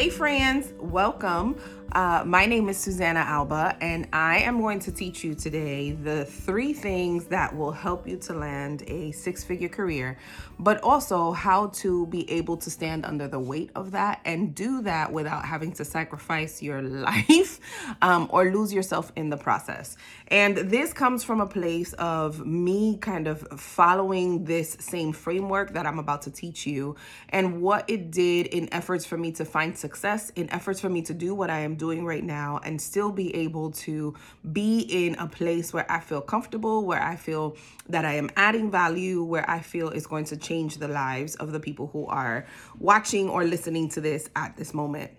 Hey, friends, welcome. Uh, my name is Susanna Alba, and I am going to teach you today the three things that will help you to land a six figure career, but also how to be able to stand under the weight of that and do that without having to sacrifice your life um, or lose yourself in the process. And this comes from a place of me kind of following this same framework that I'm about to teach you and what it did in efforts for me to find success, in efforts for me to do what I am doing right now and still be able to be in a place where I feel comfortable, where I feel that I am adding value, where I feel is going to change the lives of the people who are watching or listening to this at this moment.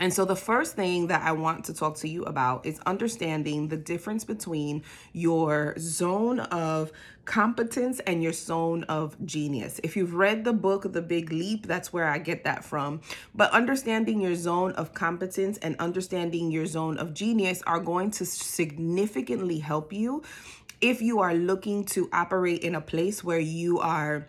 And so, the first thing that I want to talk to you about is understanding the difference between your zone of competence and your zone of genius. If you've read the book, The Big Leap, that's where I get that from. But understanding your zone of competence and understanding your zone of genius are going to significantly help you if you are looking to operate in a place where you are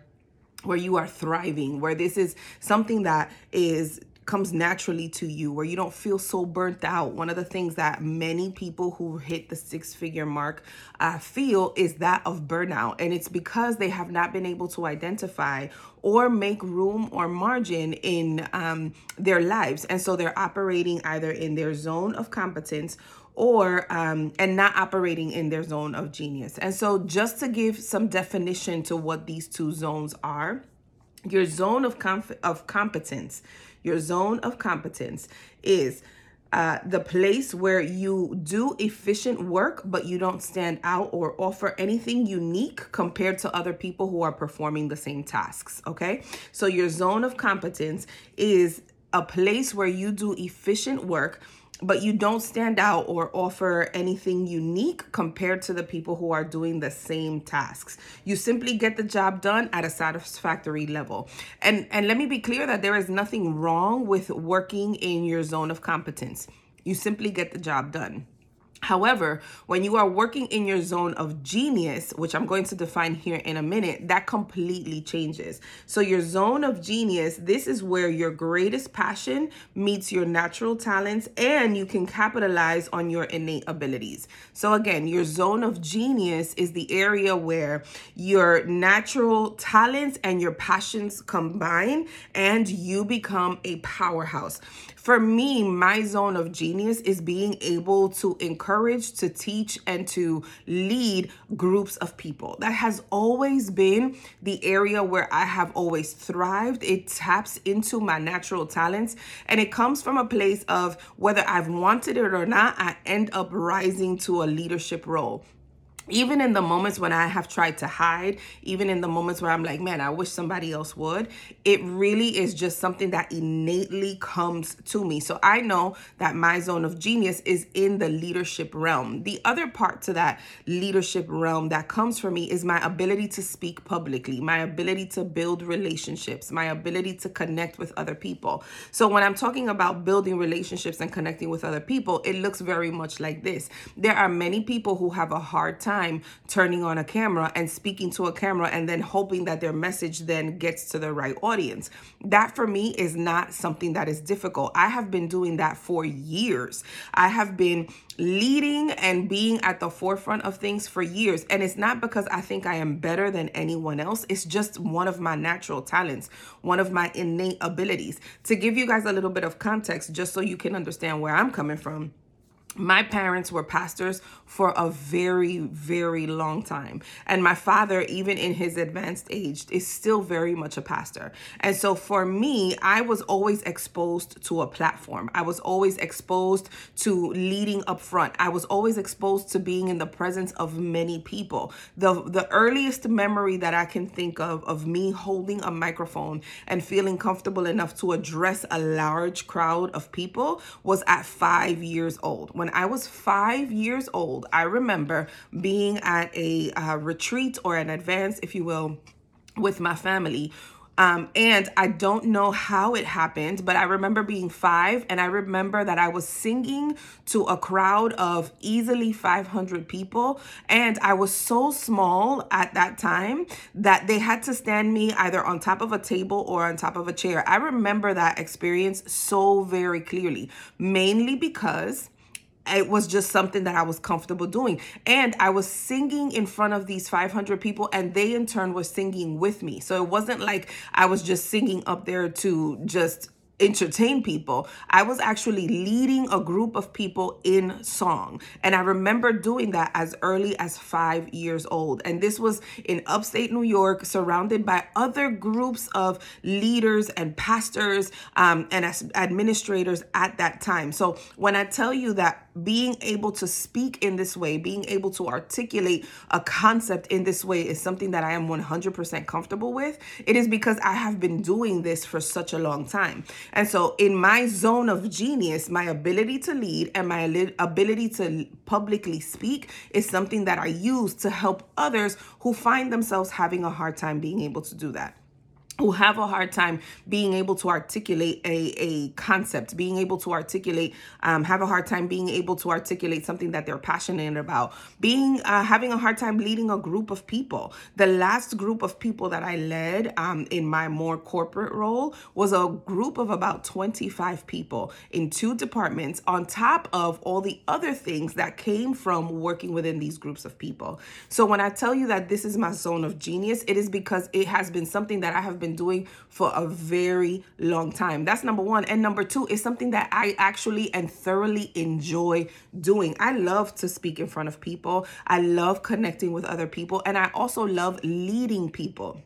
where you are thriving, where this is something that is comes naturally to you where you don't feel so burnt out. One of the things that many people who hit the six figure mark uh, feel is that of burnout. And it's because they have not been able to identify or make room or margin in um, their lives. And so they're operating either in their zone of competence or um, and not operating in their zone of genius. And so just to give some definition to what these two zones are your zone of conf- of competence your zone of competence is uh, the place where you do efficient work, but you don't stand out or offer anything unique compared to other people who are performing the same tasks. Okay. So, your zone of competence is a place where you do efficient work but you don't stand out or offer anything unique compared to the people who are doing the same tasks. You simply get the job done at a satisfactory level. And and let me be clear that there is nothing wrong with working in your zone of competence. You simply get the job done. However, when you are working in your zone of genius, which I'm going to define here in a minute, that completely changes. So, your zone of genius, this is where your greatest passion meets your natural talents and you can capitalize on your innate abilities. So, again, your zone of genius is the area where your natural talents and your passions combine and you become a powerhouse. For me, my zone of genius is being able to encourage, to teach, and to lead groups of people. That has always been the area where I have always thrived. It taps into my natural talents and it comes from a place of whether I've wanted it or not, I end up rising to a leadership role even in the moments when I have tried to hide, even in the moments where I'm like, man, I wish somebody else would, it really is just something that innately comes to me. So I know that my zone of genius is in the leadership realm. The other part to that leadership realm that comes for me is my ability to speak publicly, my ability to build relationships, my ability to connect with other people. So when I'm talking about building relationships and connecting with other people, it looks very much like this. There are many people who have a hard time time turning on a camera and speaking to a camera and then hoping that their message then gets to the right audience. That for me is not something that is difficult. I have been doing that for years. I have been leading and being at the forefront of things for years. And it's not because I think I am better than anyone else, it's just one of my natural talents, one of my innate abilities. To give you guys a little bit of context, just so you can understand where I'm coming from my parents were pastors for a very very long time. And my father even in his advanced age is still very much a pastor. And so for me i was always exposed to a platform. I was always exposed to leading up front. I was always exposed to being in the presence of many people. The the earliest memory that i can think of of me holding a microphone and feeling comfortable enough to address a large crowd of people was at 5 years old when I was five years old, I remember being at a uh, retreat or an advance, if you will, with my family Um, and I don't know how it happened, but I remember being five, and I remember that I was singing to a crowd of easily 500 people. And I was so small at that time that they had to stand me either on top of a table or on top of a chair. I remember that experience so very clearly, mainly because it was just something that I was comfortable doing. And I was singing in front of these 500 people, and they in turn were singing with me. So it wasn't like I was just singing up there to just entertain people. I was actually leading a group of people in song. And I remember doing that as early as five years old. And this was in upstate New York, surrounded by other groups of leaders and pastors um, and administrators at that time. So when I tell you that being able to speak in this way, being able to articulate a concept in this way is something that I am 100% comfortable with, it is because I have been doing this for such a long time. And so, in my zone of genius, my ability to lead and my ability to publicly speak is something that I use to help others who find themselves having a hard time being able to do that who have a hard time being able to articulate a, a concept, being able to articulate, um, have a hard time being able to articulate something that they're passionate about, being uh, having a hard time leading a group of people. The last group of people that I led um, in my more corporate role was a group of about 25 people in two departments, on top of all the other things that came from working within these groups of people. So when I tell you that this is my zone of genius, it is because it has been something that I have been been doing for a very long time. That's number one. And number two is something that I actually and thoroughly enjoy doing. I love to speak in front of people, I love connecting with other people, and I also love leading people.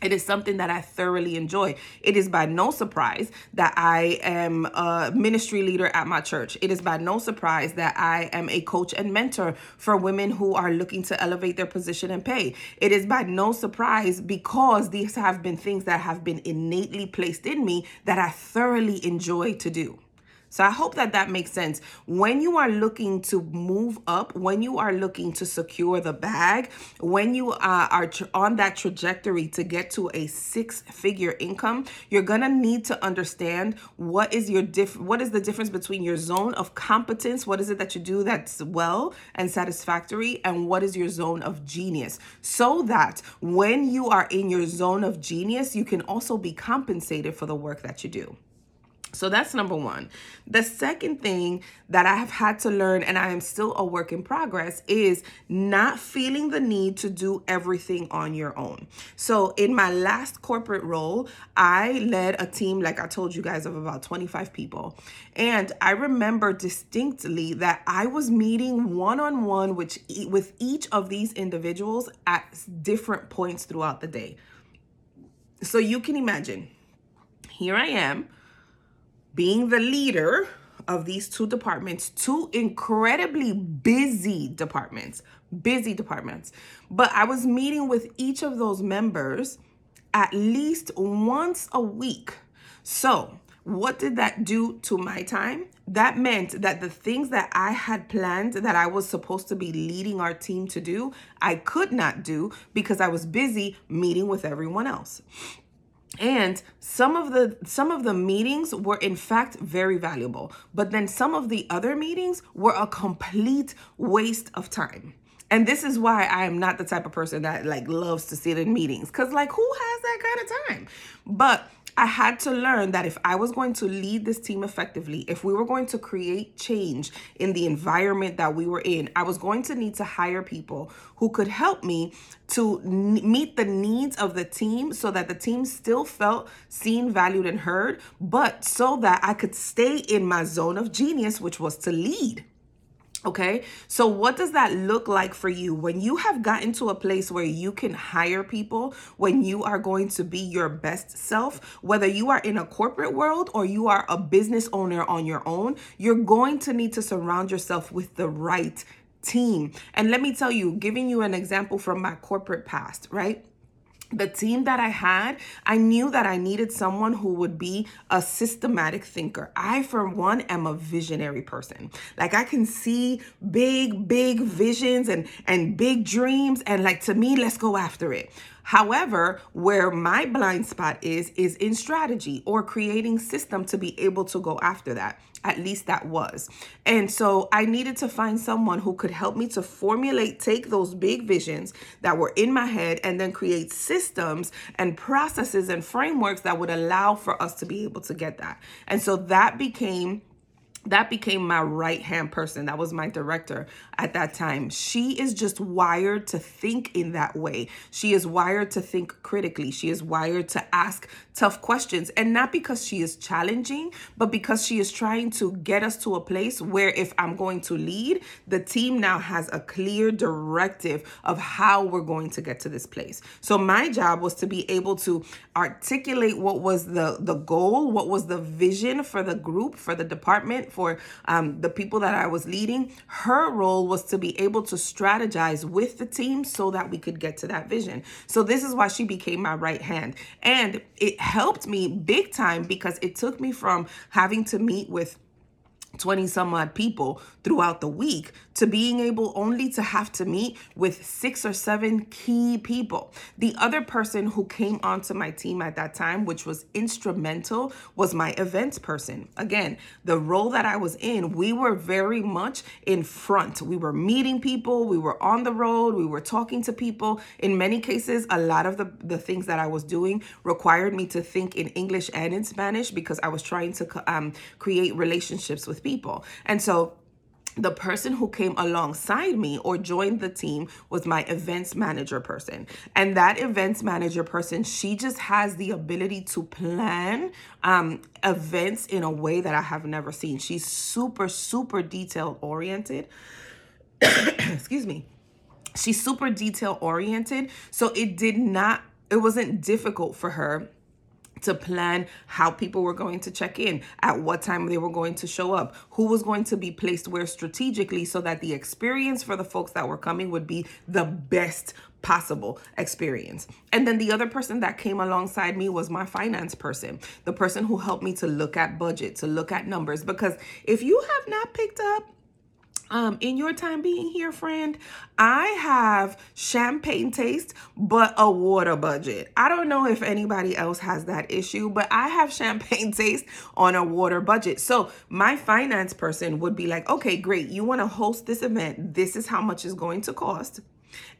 It is something that I thoroughly enjoy. It is by no surprise that I am a ministry leader at my church. It is by no surprise that I am a coach and mentor for women who are looking to elevate their position and pay. It is by no surprise because these have been things that have been innately placed in me that I thoroughly enjoy to do. So I hope that that makes sense. When you are looking to move up, when you are looking to secure the bag, when you uh, are tr- on that trajectory to get to a six-figure income, you're gonna need to understand what is your diff- what is the difference between your zone of competence, what is it that you do that's well and satisfactory, and what is your zone of genius, so that when you are in your zone of genius, you can also be compensated for the work that you do. So that's number one. The second thing that I have had to learn, and I am still a work in progress, is not feeling the need to do everything on your own. So, in my last corporate role, I led a team, like I told you guys, of about 25 people. And I remember distinctly that I was meeting one on one with each of these individuals at different points throughout the day. So, you can imagine, here I am being the leader of these two departments, two incredibly busy departments, busy departments. But I was meeting with each of those members at least once a week. So, what did that do to my time? That meant that the things that I had planned that I was supposed to be leading our team to do, I could not do because I was busy meeting with everyone else and some of the some of the meetings were in fact very valuable. But then some of the other meetings were a complete waste of time. And this is why I am not the type of person that like loves to sit in meetings. Cuz like who has that kind of time? But I had to learn that if I was going to lead this team effectively, if we were going to create change in the environment that we were in, I was going to need to hire people who could help me to meet the needs of the team so that the team still felt seen, valued, and heard, but so that I could stay in my zone of genius, which was to lead. Okay, so what does that look like for you when you have gotten to a place where you can hire people, when you are going to be your best self, whether you are in a corporate world or you are a business owner on your own, you're going to need to surround yourself with the right team. And let me tell you, giving you an example from my corporate past, right? The team that I had, I knew that I needed someone who would be a systematic thinker. I, for one, am a visionary person. Like I can see big, big visions and and big dreams, and like to me, let's go after it. However, where my blind spot is, is in strategy or creating system to be able to go after that. At least that was. And so I needed to find someone who could help me to formulate, take those big visions that were in my head, and then create systems and processes and frameworks that would allow for us to be able to get that. And so that became that became my right hand person. That was my director at that time. She is just wired to think in that way. She is wired to think critically. She is wired to ask tough questions. And not because she is challenging, but because she is trying to get us to a place where if I'm going to lead, the team now has a clear directive of how we're going to get to this place. So my job was to be able to articulate what was the, the goal, what was the vision for the group, for the department, for um, the people that I was leading. Her role was to be able to strategize with the team so that we could get to that vision. So this is why she became my right hand. And it helped me big time because it took me from having to meet with 20 some odd people throughout the week to being able only to have to meet with six or seven key people. The other person who came onto my team at that time, which was instrumental, was my events person. Again, the role that I was in, we were very much in front. We were meeting people, we were on the road, we were talking to people. In many cases, a lot of the, the things that I was doing required me to think in English and in Spanish because I was trying to um, create relationships with people. And so the person who came alongside me or joined the team was my events manager person. And that events manager person, she just has the ability to plan um, events in a way that I have never seen. She's super, super detail oriented. Excuse me. She's super detail oriented. So it did not, it wasn't difficult for her to plan how people were going to check in, at what time they were going to show up, who was going to be placed where strategically so that the experience for the folks that were coming would be the best possible experience. And then the other person that came alongside me was my finance person, the person who helped me to look at budget, to look at numbers. Because if you have not picked up um, in your time being here, friend, I have champagne taste, but a water budget. I don't know if anybody else has that issue, but I have champagne taste on a water budget. So my finance person would be like, okay, great. You want to host this event. This is how much is going to cost.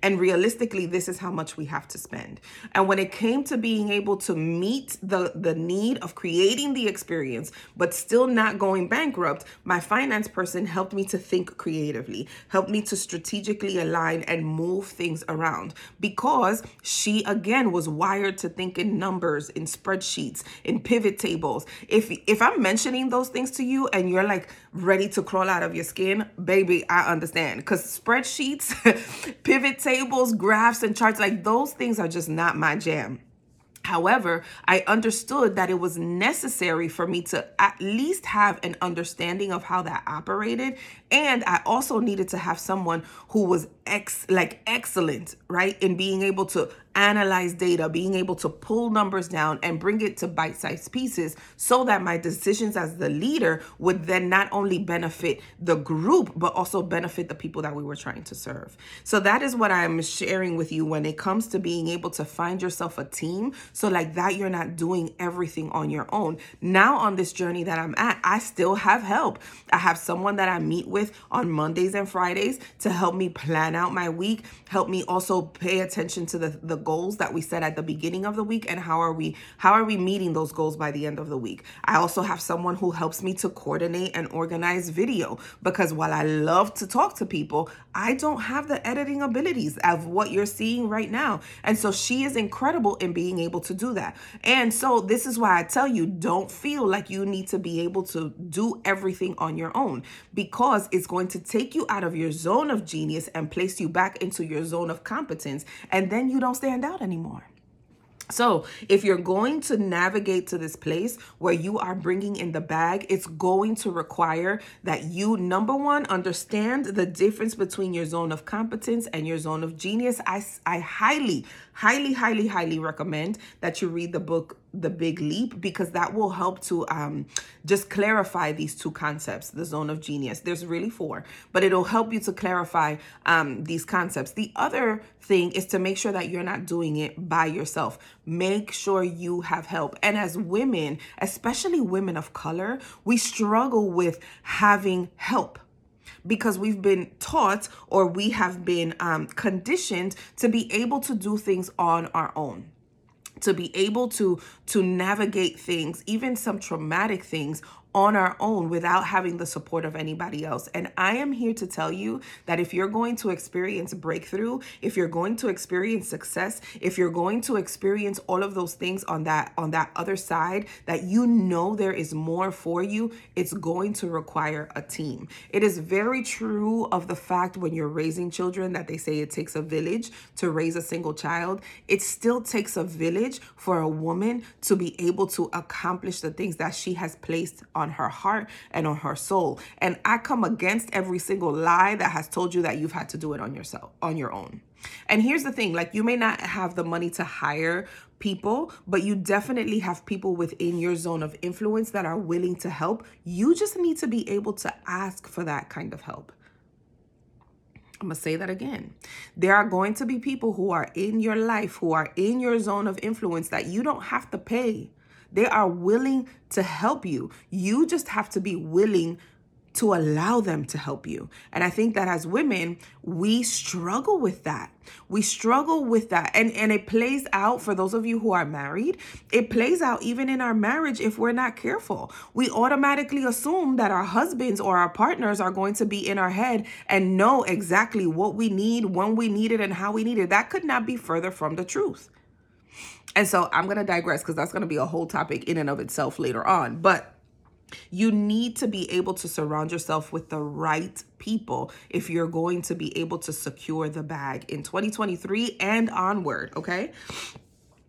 And realistically, this is how much we have to spend. And when it came to being able to meet the, the need of creating the experience, but still not going bankrupt, my finance person helped me to think creatively, helped me to strategically align and move things around because she, again, was wired to think in numbers, in spreadsheets, in pivot tables. If, if I'm mentioning those things to you and you're like ready to crawl out of your skin, baby, I understand because spreadsheets, pivot pivot tables, graphs, and charts, like those things are just not my jam. However, I understood that it was necessary for me to at least have an understanding of how that operated. And I also needed to have someone who was ex like excellent, right, in being able to analyze data, being able to pull numbers down and bring it to bite sized pieces so that my decisions as the leader would then not only benefit the group, but also benefit the people that we were trying to serve. So that is what I'm sharing with you when it comes to being able to find yourself a team. So, like that, you're not doing everything on your own. Now, on this journey that I'm at, I still have help. I have someone that I meet with on Mondays and Fridays to help me plan out my week, help me also pay attention to the, the goals that we set at the beginning of the week and how are we how are we meeting those goals by the end of the week. I also have someone who helps me to coordinate and organize video because while I love to talk to people, I don't have the editing abilities of what you're seeing right now. And so she is incredible in being able to do that. And so this is why I tell you don't feel like you need to be able to do everything on your own because it's going to take you out of your zone of genius and place you back into your zone of competence and then you don't stand stand out anymore. So, if you're going to navigate to this place where you are bringing in the bag, it's going to require that you, number one, understand the difference between your zone of competence and your zone of genius. I, I highly, highly, highly, highly recommend that you read the book The Big Leap because that will help to um, just clarify these two concepts, the zone of genius. There's really four, but it'll help you to clarify um, these concepts. The other thing is to make sure that you're not doing it by yourself. Make sure you have help. And as women, especially women of color, we struggle with having help because we've been taught or we have been um, conditioned to be able to do things on our own to be able to to navigate things even some traumatic things on our own without having the support of anybody else. And I am here to tell you that if you're going to experience breakthrough, if you're going to experience success, if you're going to experience all of those things on that on that other side that you know there is more for you, it's going to require a team. It is very true of the fact when you're raising children that they say it takes a village to raise a single child. It still takes a village for a woman to be able to accomplish the things that she has placed on her heart and on her soul. And I come against every single lie that has told you that you've had to do it on yourself, on your own. And here's the thing like, you may not have the money to hire people, but you definitely have people within your zone of influence that are willing to help. You just need to be able to ask for that kind of help. I'm going to say that again. There are going to be people who are in your life, who are in your zone of influence that you don't have to pay. They are willing to help you. You just have to be willing to allow them to help you. And I think that as women, we struggle with that. We struggle with that. And and it plays out for those of you who are married. It plays out even in our marriage if we're not careful. We automatically assume that our husbands or our partners are going to be in our head and know exactly what we need, when we need it and how we need it. That could not be further from the truth. And so I'm going to digress because that's going to be a whole topic in and of itself later on. But you need to be able to surround yourself with the right people if you're going to be able to secure the bag in 2023 and onward, okay?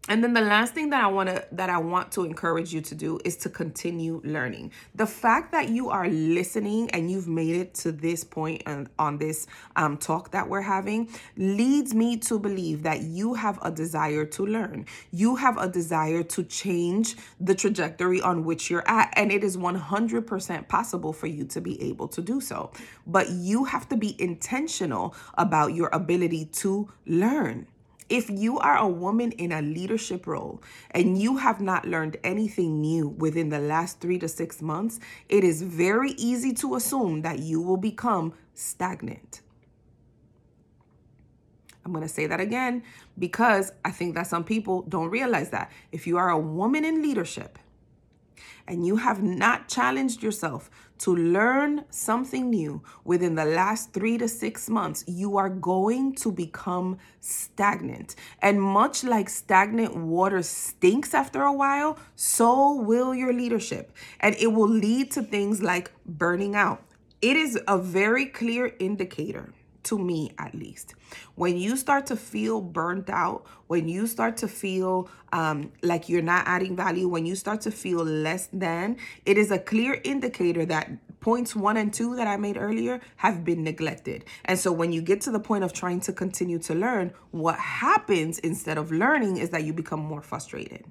And then the last thing that I want to that I want to encourage you to do is to continue learning. The fact that you are listening and you've made it to this point on, on this um, talk that we're having leads me to believe that you have a desire to learn. You have a desire to change the trajectory on which you're at, and it is 100% possible for you to be able to do so. But you have to be intentional about your ability to learn. If you are a woman in a leadership role and you have not learned anything new within the last three to six months, it is very easy to assume that you will become stagnant. I'm going to say that again because I think that some people don't realize that. If you are a woman in leadership and you have not challenged yourself to learn something new within the last three to six months, you are going to become stagnant. And much like stagnant water stinks after a while, so will your leadership. And it will lead to things like burning out. It is a very clear indicator to me at least. When you start to feel burnt out, when you start to feel um, like you're not adding value, when you start to feel less than, it is a clear indicator that points one and two that I made earlier have been neglected. And so when you get to the point of trying to continue to learn, what happens instead of learning is that you become more frustrated.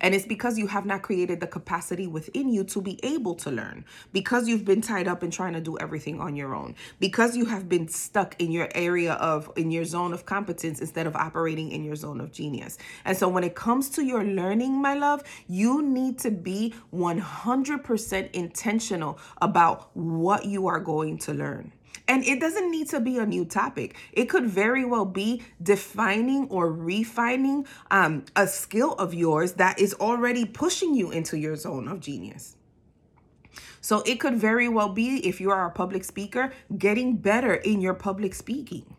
And it's because you have not created the capacity within you to be able to learn, because you've been tied up in trying to do everything on your own, because you have been stuck in your area of, in your zone of competence instead of operating in your zone of genius. And so when it comes to your learning, my love, you need to be 100% intentional about what you are going to learn. And it doesn't need to be a new topic. It could very well be defining or refining um, a skill of yours that is already pushing you into your zone of genius. So it could very well be, if you are a public speaker, getting better in your public speaking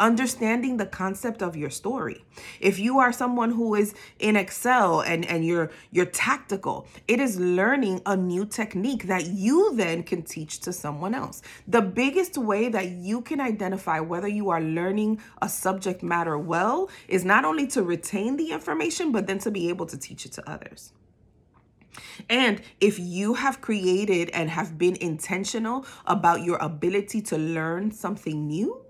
understanding the concept of your story. If you are someone who is in Excel and, and you're you're tactical, it is learning a new technique that you then can teach to someone else. The biggest way that you can identify whether you are learning a subject matter well is not only to retain the information, but then to be able to teach it to others. And if you have created and have been intentional about your ability to learn something new,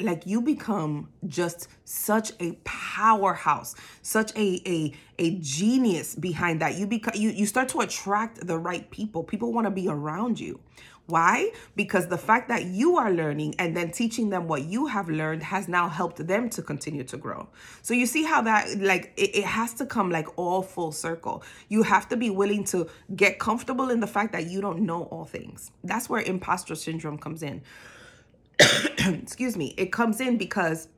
like you become just such a powerhouse such a a a genius behind that you become you, you start to attract the right people people want to be around you why? Because the fact that you are learning and then teaching them what you have learned has now helped them to continue to grow. So you see how that, like, it, it, has to come like all full circle. You have to be willing to get comfortable in the fact that you don't know all things. That's where imposter syndrome comes in. Excuse me. It comes in because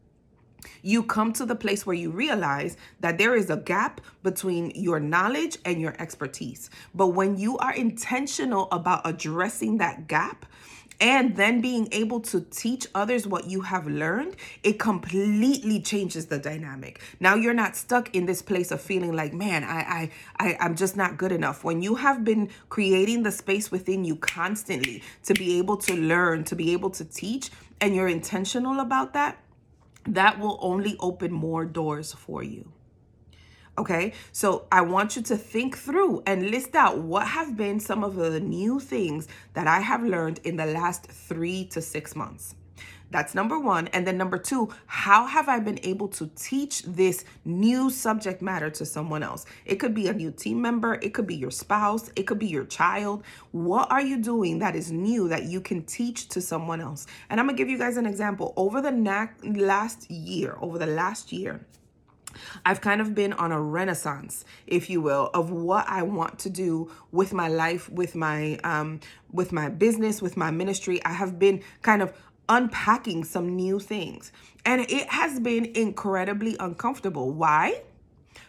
you come to the place where you realize that there is a gap between your knowledge and your expertise. But when you are intentional about addressing that gap, and then being able to teach others what you have learned, it completely changes the dynamic. Now you're not stuck in this place of feeling like, man, I, I, I, I'm just not good enough. When you have been creating the space within you constantly to be able to learn, to be able to teach, and you're intentional about that, that will only open more doors for you. Okay, so I want you to think through and list out what have been some of the new things that I have learned in the last three to six months. That's number one. And then number two, how have I been able to teach this new subject matter to someone else? It could be a new team member, it could be your spouse, it could be your child. What are you doing that is new that you can teach to someone else? And I'm gonna give you guys an example. Over the na- last year, over the last year, I've kind of been on a renaissance, if you will, of what I want to do with my life, with my um with my business, with my ministry. I have been kind of unpacking some new things. And it has been incredibly uncomfortable. Why?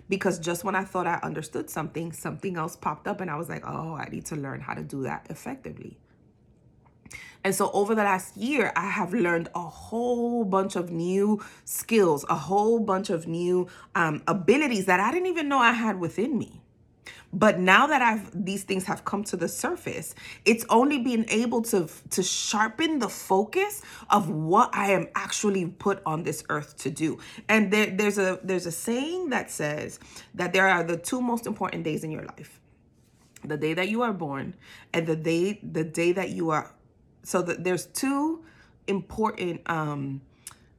Because just when I thought I understood something, something else popped up, and I was like, oh, I need to learn how to do that effectively. And so over the last year, I have learned a whole bunch of new skills, a whole bunch of new um, abilities that I didn't even know I had within me. But now that I've these things have come to the surface, it's only been able to to sharpen the focus of what I am actually put on this earth to do. And there, there's a there's a saying that says that there are the two most important days in your life. The day that you are born and the day the day that you are so that there's two important um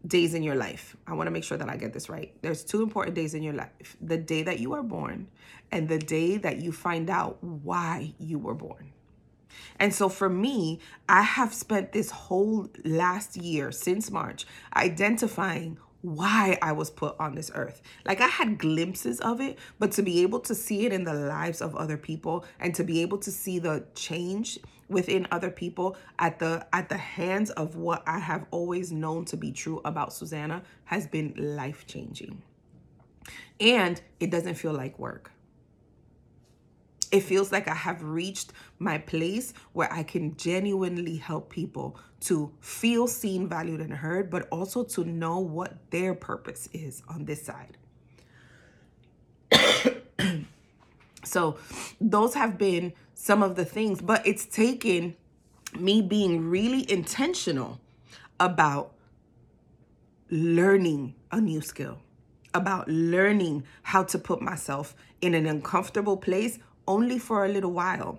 days in your life. I want to make sure that I get this right. There's two important days in your life the day that you are born and the day that you find out why you were born. And so for me, I have spent this whole last year since March identifying why I was put on this earth. Like I had glimpses of it, but to be able to see it in the lives of other people and to be able to see the change within other people at the at the hands of what I have always known to be true about Susanna has been life-changing. And it doesn't feel like work. It feels like I have reached my place where I can genuinely help people to feel seen, valued, and heard, but also to know what their purpose is on this side. so, those have been some of the things, but it's taken me being really intentional about learning a new skill, about learning how to put myself in an uncomfortable place only for a little while.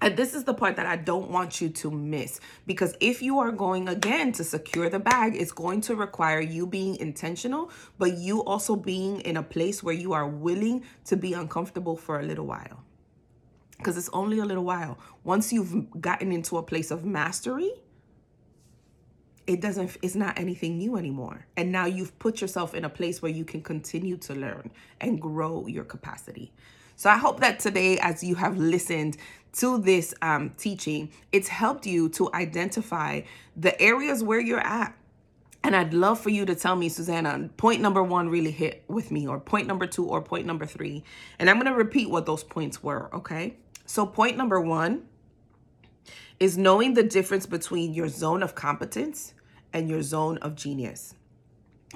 And this is the part that I don't want you to miss because if you are going again to secure the bag, it's going to require you being intentional, but you also being in a place where you are willing to be uncomfortable for a little while. Because it's only a little while. Once you've gotten into a place of mastery, it doesn't it's not anything new anymore and now you've put yourself in a place where you can continue to learn and grow your capacity so I hope that today, as you have listened to this um, teaching, it's helped you to identify the areas where you're at. And I'd love for you to tell me, Susanna, point number one really hit with me, or point number two, or point number three. And I'm going to repeat what those points were, okay? So, point number one is knowing the difference between your zone of competence and your zone of genius.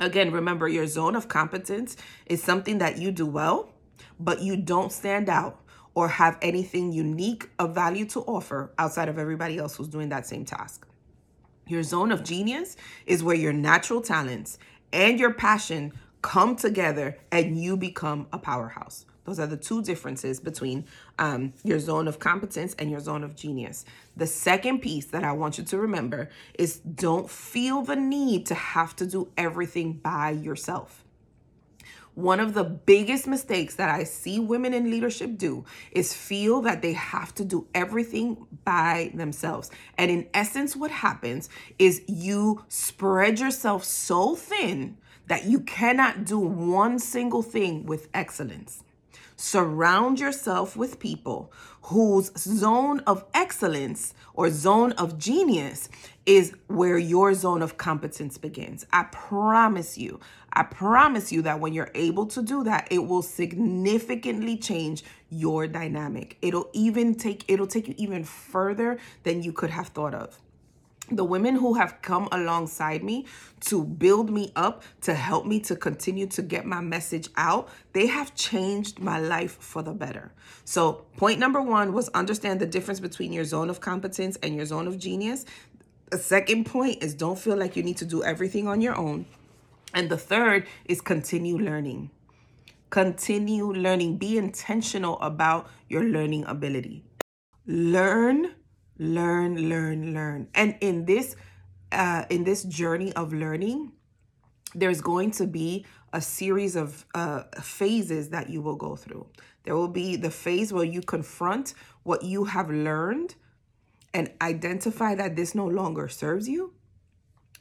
Again, remember, your zone of competence is something that you do well but you don't stand out or have anything unique of value to offer outside of everybody else who's doing that same task. Your zone of genius is where your natural talents and your passion come together and you become a powerhouse. Those are the two differences between um, your zone of competence and your zone of genius. The second piece that I want you to remember is don't feel the need to have to do everything by yourself. One of the biggest mistakes that I see women in leadership do is feel that they have to do everything by themselves. And in essence, what happens is you spread yourself so thin that you cannot do one single thing with excellence. Surround yourself with people whose zone of excellence or zone of genius is where your zone of competence begins. I promise you, I promise you that when you're able to do that, it will significantly change your dynamic. It'll even take it'll take you even further than you could have thought of the women who have come alongside me to build me up, to help me to continue to get my message out, they have changed my life for the better. So, point number one was understand the difference between your zone of competence and your zone of genius. The second point is don't feel like you need to do everything on your own. And the third is continue learning. Continue learning. Be intentional about your learning ability. Learn learn learn learn and in this uh in this journey of learning there's going to be a series of uh, phases that you will go through. There will be the phase where you confront what you have learned and identify that this no longer serves you.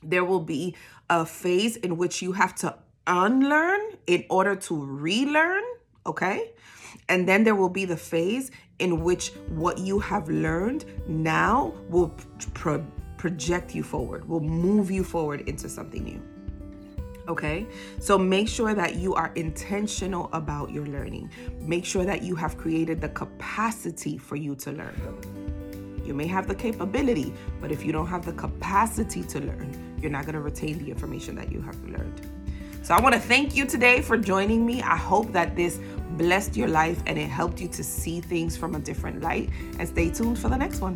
There will be a phase in which you have to unlearn in order to relearn, okay? And then there will be the phase in which what you have learned now will pro- project you forward, will move you forward into something new. Okay, so make sure that you are intentional about your learning. Make sure that you have created the capacity for you to learn. You may have the capability, but if you don't have the capacity to learn, you're not going to retain the information that you have learned. So I want to thank you today for joining me. I hope that this blessed your life and it helped you to see things from a different light. And stay tuned for the next one.